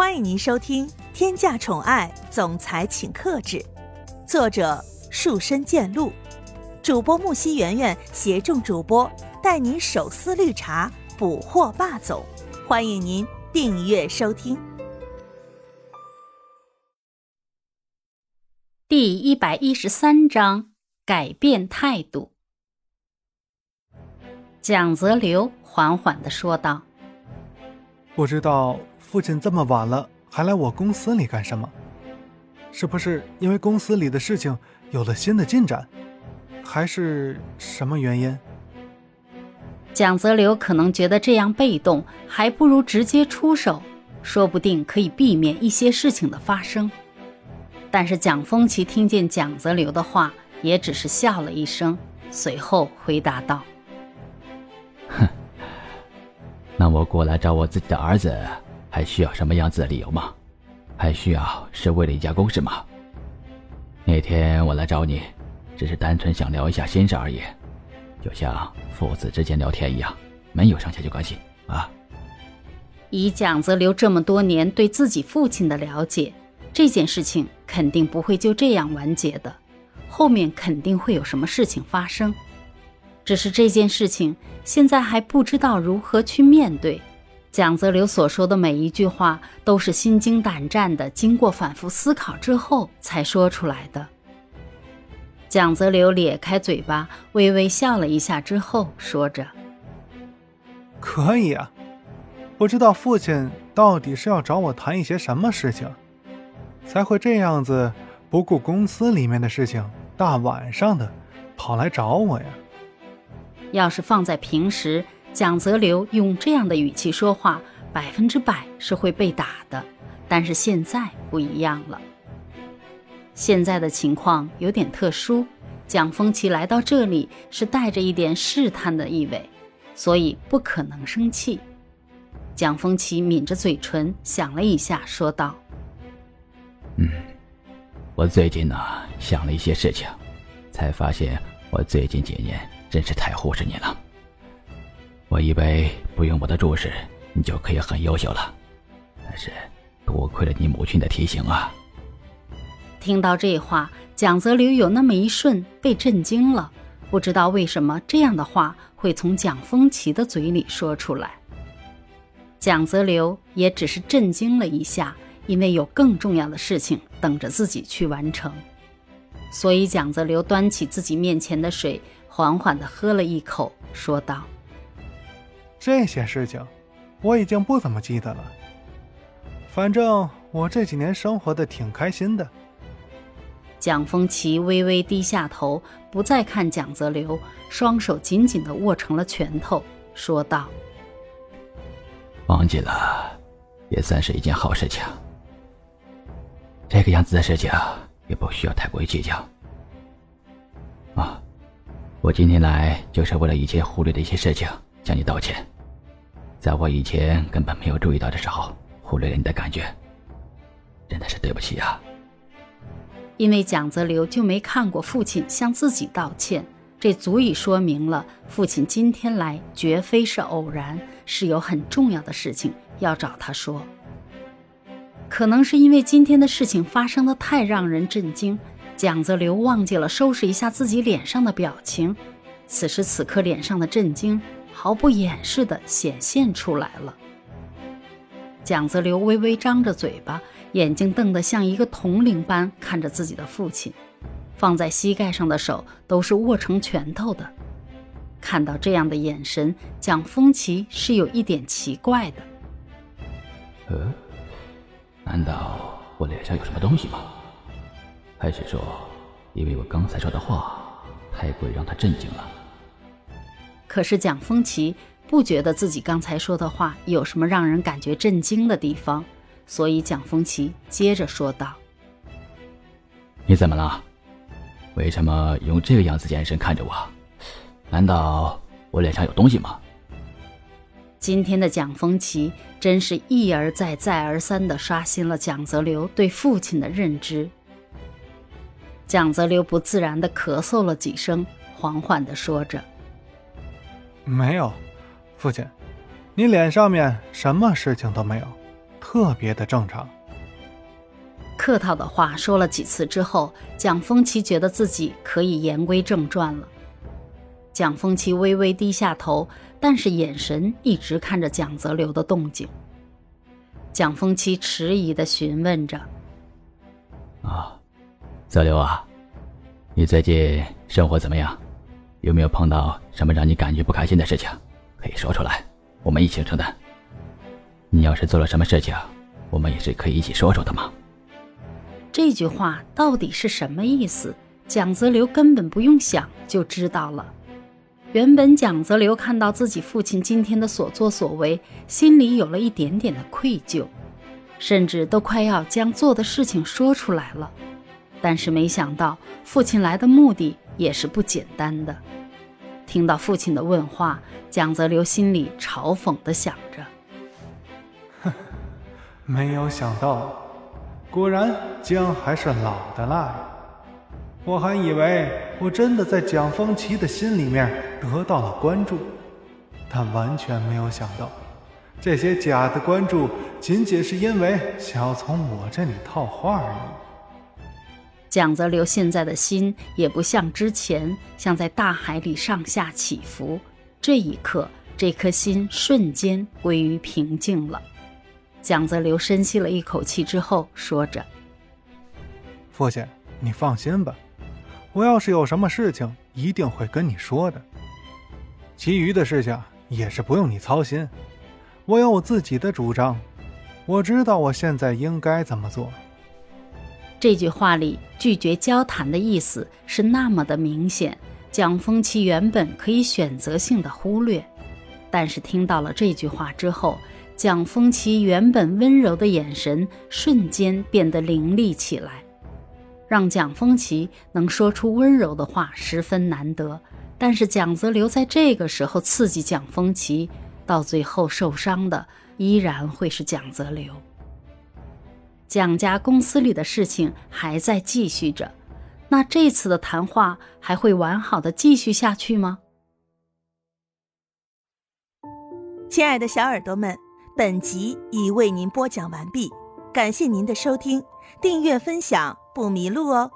欢迎您收听《天价宠爱总裁请克制》，作者树深见鹿，主播木西圆圆携众主播带您手撕绿茶，捕获霸总。欢迎您订阅收听。第一百一十三章改变态度。蒋泽流缓缓的说道：“不知道。”父亲这么晚了还来我公司里干什么？是不是因为公司里的事情有了新的进展，还是什么原因？蒋泽流可能觉得这样被动，还不如直接出手，说不定可以避免一些事情的发生。但是蒋风奇听见蒋泽流的话，也只是笑了一声，随后回答道：“哼，那我过来找我自己的儿子。”还需要什么样子的理由吗？还需要是为了一家公事吗？那天我来找你，只是单纯想聊一下心事而已，就像父子之间聊天一样，没有上下级关系啊。以蒋泽流这么多年对自己父亲的了解，这件事情肯定不会就这样完结的，后面肯定会有什么事情发生，只是这件事情现在还不知道如何去面对。蒋泽流所说的每一句话都是心惊胆战的，经过反复思考之后才说出来的。蒋泽流咧开嘴巴，微微笑了一下之后，说着：“可以啊，不知道父亲到底是要找我谈一些什么事情，才会这样子不顾公司里面的事情，大晚上的跑来找我呀？要是放在平时。”蒋泽流用这样的语气说话，百分之百是会被打的。但是现在不一样了，现在的情况有点特殊。蒋风奇来到这里是带着一点试探的意味，所以不可能生气。蒋风奇抿着嘴唇想了一下，说道：“嗯，我最近呢想了一些事情，才发现我最近几年真是太忽视你了。”我以为不用我的注视，你就可以很优秀了，但是多亏了你母亲的提醒啊！听到这话，蒋泽流有那么一瞬被震惊了，不知道为什么这样的话会从蒋风奇的嘴里说出来。蒋泽流也只是震惊了一下，因为有更重要的事情等着自己去完成，所以蒋泽流端起自己面前的水，缓缓地喝了一口，说道。这些事情，我已经不怎么记得了。反正我这几年生活的挺开心的。蒋风奇微微低下头，不再看蒋泽流，双手紧紧的握成了拳头，说道：“忘记了，也算是一件好事情。这个样子的事情，也不需要太过于计较。啊，我今天来就是为了以前忽略的一些事情。”向你道歉，在我以前根本没有注意到的时候，忽略了你的感觉，真的是对不起啊。因为蒋泽流就没看过父亲向自己道歉，这足以说明了父亲今天来绝非是偶然，是有很重要的事情要找他说。可能是因为今天的事情发生的太让人震惊，蒋泽流忘记了收拾一下自己脸上的表情，此时此刻脸上的震惊。毫不掩饰地显现出来了。蒋泽流微微张着嘴巴，眼睛瞪得像一个铜铃般看着自己的父亲，放在膝盖上的手都是握成拳头的。看到这样的眼神，蒋风奇是有一点奇怪的。呃，难道我脸上有什么东西吗？还是说，因为我刚才说的话太过于让他震惊了？可是蒋风奇不觉得自己刚才说的话有什么让人感觉震惊的地方，所以蒋风奇接着说道：“你怎么了？为什么用这个样子眼神看着我？难道我脸上有东西吗？”今天的蒋风奇真是一而再、再而三地刷新了蒋泽流对父亲的认知。蒋泽流不自然地咳嗽了几声，缓缓地说着。没有，父亲，你脸上面什么事情都没有，特别的正常。客套的话说了几次之后，蒋风奇觉得自己可以言归正传了。蒋风奇微微低下头，但是眼神一直看着蒋泽流的动静。蒋风奇迟疑的询问着：“啊，泽流啊，你最近生活怎么样？有没有碰到什么让你感觉不开心的事情？可以说出来，我们一起承担。你要是做了什么事情，我们也是可以一起说说的嘛。”这句话到底是什么意思？蒋泽流根本不用想就知道了。原本蒋泽流看到自己父亲今天的所作所为，心里有了一点点的愧疚，甚至都快要将做的事情说出来了。但是没想到父亲来的目的也是不简单的。听到父亲的问话，蒋泽流心里嘲讽的想着：“哼，没有想到。”果然，姜还是老的辣呀。我还以为我真的在蒋风奇的心里面得到了关注，但完全没有想到，这些假的关注仅仅是因为想要从我这里套话而已。蒋泽流现在的心也不像之前，像在大海里上下起伏。这一刻，这颗心瞬间归于平静了。蒋泽流深吸了一口气之后，说着：“父亲，你放心吧，我要是有什么事情，一定会跟你说的。其余的事情也是不用你操心，我有我自己的主张，我知道我现在应该怎么做。”这句话里拒绝交谈的意思是那么的明显，蒋风奇原本可以选择性的忽略，但是听到了这句话之后。蒋风奇原本温柔的眼神瞬间变得凌厉起来，让蒋风奇能说出温柔的话十分难得。但是蒋泽流在这个时候刺激蒋风奇，到最后受伤的依然会是蒋泽流。蒋家公司里的事情还在继续着，那这次的谈话还会完好的继续下去吗？亲爱的小耳朵们。本集已为您播讲完毕，感谢您的收听，订阅分享不迷路哦。